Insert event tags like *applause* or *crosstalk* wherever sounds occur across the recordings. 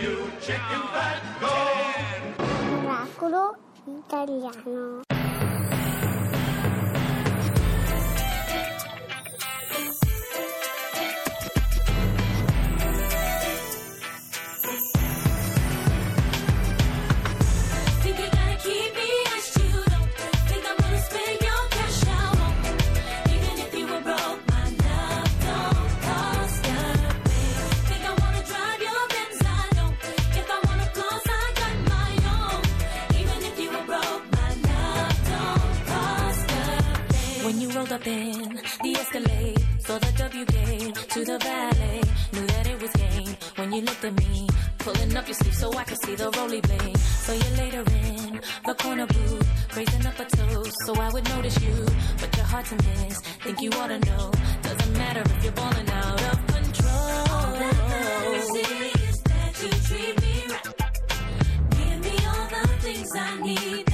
you chicken fat, go! Miracolo italiano. Pulling up your sleeve so I can see the roly blade So you're later in the corner booth Raising up a toast so I would notice you. But you're hard to miss, think you ought to know. Doesn't matter if you're balling out of control. All that matters is that you treat me right. Give me all the things I need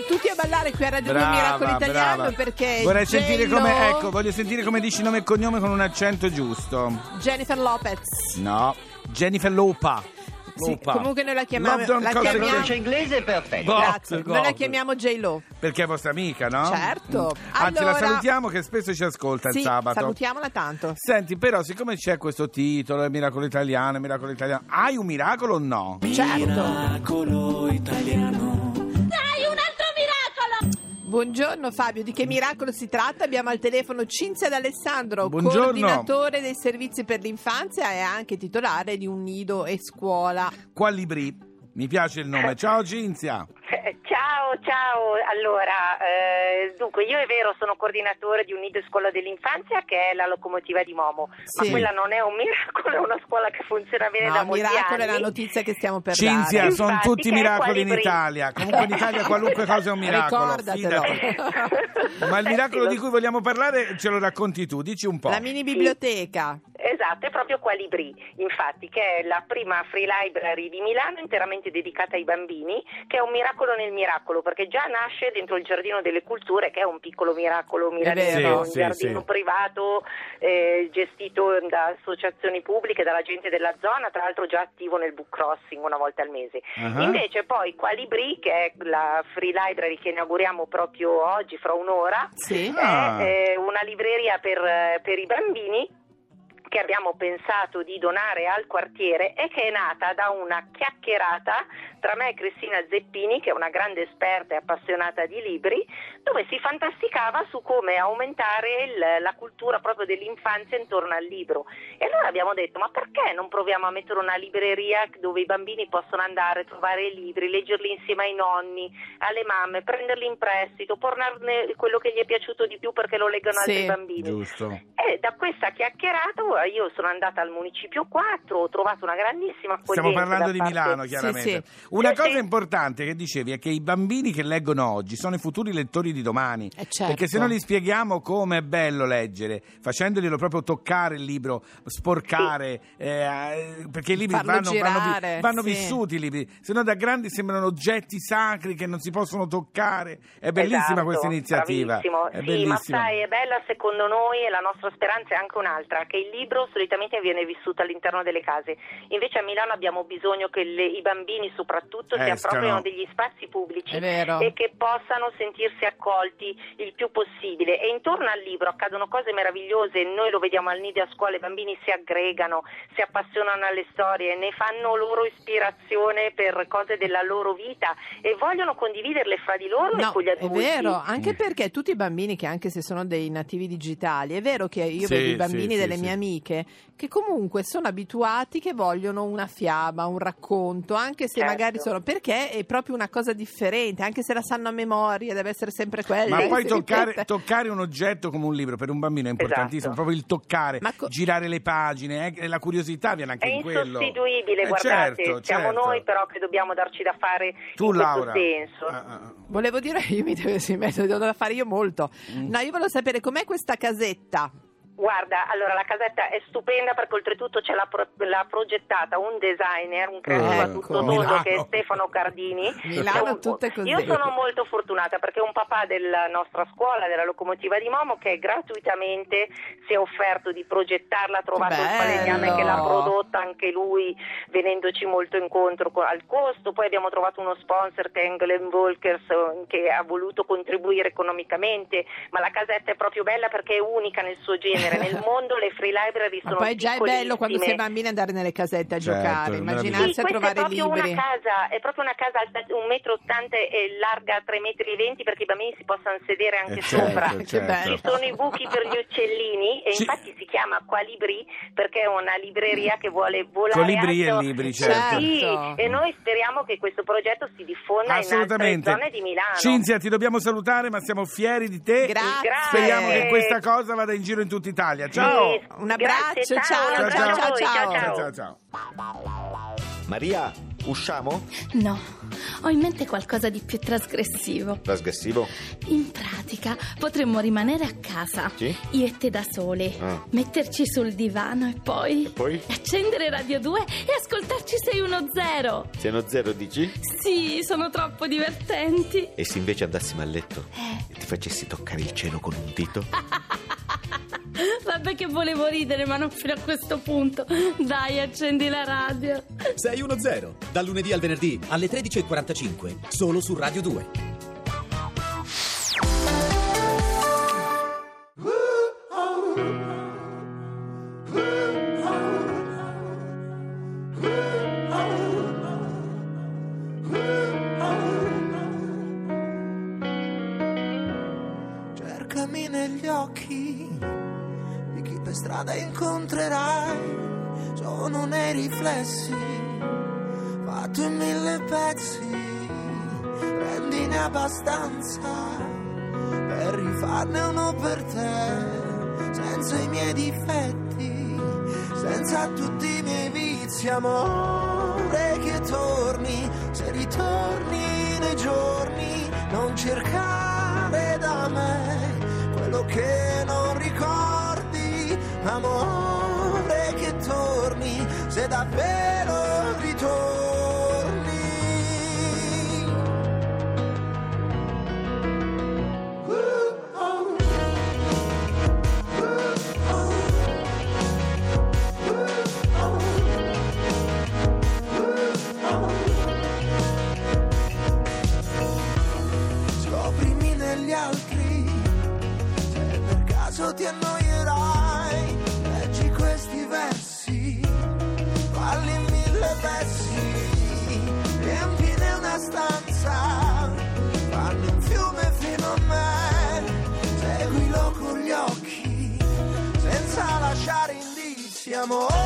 tutti a ballare qui a Radio 2 Brava, Miracolo Italiano brava. perché Vorrei sentire J-Lo- come ecco, voglio sentire come dici nome e cognome con un accento giusto. Jennifer Lopez. No, Jennifer Lopa. Sì, comunque noi la chiamiamo, Love don't la chiamiamo- inglese è perfetto. Boh, Grazie, noi la chiamiamo J-Lo. Perché è vostra amica, no? Certo. Mm. Anzi, Allora- la salutiamo che spesso ci ascolta il Sì, sabato. salutiamola tanto. Senti, però, siccome c'è questo titolo, il miracolo italiano, il miracolo italiano, hai un miracolo o no? Certo. Miracolo italiano. Buongiorno Fabio, di che miracolo si tratta? Abbiamo al telefono Cinzia D'Alessandro, Buongiorno. coordinatore dei servizi per l'infanzia e anche titolare di un nido e scuola. Qualibri. Mi piace il nome. Ciao Cinzia. Eh, Ciao, ciao. Allora, eh, dunque io è vero sono coordinatore di un nido scuola dell'infanzia che è la locomotiva di Momo, Sì. ma quella non è un miracolo, è una scuola che funziona bene No, da molti miracolo è anni. la notizia che stiamo per Cinzia, dare. sono Infatti, tutti miracoli in. Italia. Comunque in Italia qualunque cosa è un miracolo. *laughs* Ma il miracolo sì, di cui vogliamo parlare ce lo racconti tu, dici un po'. La mini biblioteca. Esatto, è proprio Qualibri, infatti, che è la prima free library di Milano interamente dedicata ai bambini, che è un miracolo nel miracolo, perché già nasce dentro il Giardino delle Culture, che è un piccolo miracolo milanese, vero. un Sì, giardino sì. privato eh, gestito da associazioni pubbliche, dalla gente della zona, tra l'altro già attivo nel book crossing una volta al mese. Ah. Invece poi Qualibri, che è la free library che inauguriamo proprio oggi, fra un'ora, Sì. Ah. è eh, una libreria per, per i bambini che abbiamo pensato di donare al quartiere e che è nata da una chiacchierata tra me e Cristina Zeppini, che è una grande esperta e appassionata di libri, dove si fantasticava su come aumentare il- la cultura proprio dell'infanzia intorno al libro. E allora abbiamo detto, ma perché non proviamo a mettere una libreria dove i bambini possono andare, trovare i libri, leggerli insieme ai nonni, alle mamme, prenderli in prestito, portarne quello che gli è piaciuto di più perché lo leggono Sì. altri bambini. Giusto. E da questa chiacchierata ora io sono andata al Municipio 4, ho trovato una grandissima accoglienza. Stiamo parlando di parte- Milano, chiaramente. sì. Una Sì, cosa sì. importante che dicevi è che i bambini che leggono oggi sono i futuri lettori di domani. Eh, certo. Perché se non gli spieghiamo come è bello leggere, facendoglielo proprio toccare il libro, sporcare, eh, perché i libri vanno, vanno girare, vanno sì. vissuti i libri, se no da grandi sembrano oggetti sacri che non si possono toccare. È bellissima Esatto, questa iniziativa. bravissimo. È sì, bellissima. ma sai, è bella secondo noi e la nostra speranza è anche un'altra, che il libro solitamente viene vissuto all'interno delle case. Invece a Milano abbiamo bisogno che le- i bambini soprattutto si appropriano degli spazi pubblici È e che possano sentirsi accolti il più possibile. E intorno al libro accadono cose meravigliose, noi lo vediamo al nido a scuola, i bambini si aggregano, si appassionano alle storie, ne fanno loro ispirazione per cose della loro vita e vogliono condividerle fra di loro e No, con gli è adulti. vero, anche perché tutti i bambini che anche se sono dei nativi digitali, è vero che io Sì, vedo i bambini sì, delle sì, mie sì. Amiche che comunque sono abituati che vogliono una fiaba, un racconto, anche se Certo. magari sono perché è proprio una cosa differente, anche se la sanno a memoria, deve essere sempre quella. Ma *laughs* poi toccare, toccare un oggetto come un libro per un bambino è importantissimo, Esatto. proprio il toccare, co- girare le pagine, eh, la curiosità viene anche È in quello. insostituibile, Eh, guardate, certo, siamo certo. noi però che dobbiamo darci da fare Tu in questo Laura. senso. Ah, ah. Volevo dire, *laughs* io mi devo, sì, mi devo da fare io molto. Mm. No, io volevo sapere com'è questa casetta. Guarda, allora la casetta è stupenda perché oltretutto ce l'ha, pro- l'ha progettata un designer, un creativo a Ecco. tutto tondo che è Stefano Cardini. Milano un-. Io sono molto fortunata perché è un papà della nostra scuola, della locomotiva di Momo, che gratuitamente si è offerto di progettarla, ha trovato il bello. falegname che l'ha prodotta anche lui venendoci molto incontro co- al costo. Poi abbiamo trovato uno sponsor che è England Volkers eh, che ha voluto contribuire economicamente, ma la casetta è proprio bella perché è unica nel suo genere. Nel mondo le free library Ma sono poi già è bello quando piccolissime. bambini andare nelle casette a Certo, giocare, è immaginarsi Sì, a questa trovare è proprio libri. una casa, è proprio una casa alta 1,80 m e larga 3,20 m perché i bambini si possano sedere anche Eh, certo, sopra. Certo. bello. Ci sono i buchi per gli uccellini e Ci- infatti si chiama Qualibri perché è una libreria che vuole volare Colibri e alto. libri, certo. Sì, Certo. e noi speriamo che questo progetto si diffonda in altre zone di Milano. Cinzia, ti dobbiamo salutare, ma siamo fieri di te. Grazie. Speriamo che questa cosa vada in giro in tutta Italia. Ciao. Sì, Un grazie, abbraccio, ciao, ciao, ciao, ciao, ciao, ciao, ciao. Maria, usciamo? No, ho in mente qualcosa di più trasgressivo. Trasgressivo? In pratica, potremmo rimanere a casa, Sì? io e te da sole, Ah. metterci sul divano e poi... poi? Accendere Radio 2 e ascoltarci 610. Siano zero, dici? Sì, sono troppo divertenti. E se invece andassimo a letto Eh. e ti facessi toccare il cielo con un dito? *laughs* Vabbè che volevo ridere, ma non fino a questo punto. Dai, accendi la radio. 610, dal lunedì al venerdì alle 13.45, solo su Radio 2. Cercami negli occhi per strada incontrerai. Sono nei riflessi, fatto in mille pezzi. Prendine abbastanza per rifarne uno per te, senza i miei difetti, senza tutti i miei vizi, amore che torni, se ritorni nei giorni, non cercare da me quello che non amore che torni, se davvero amore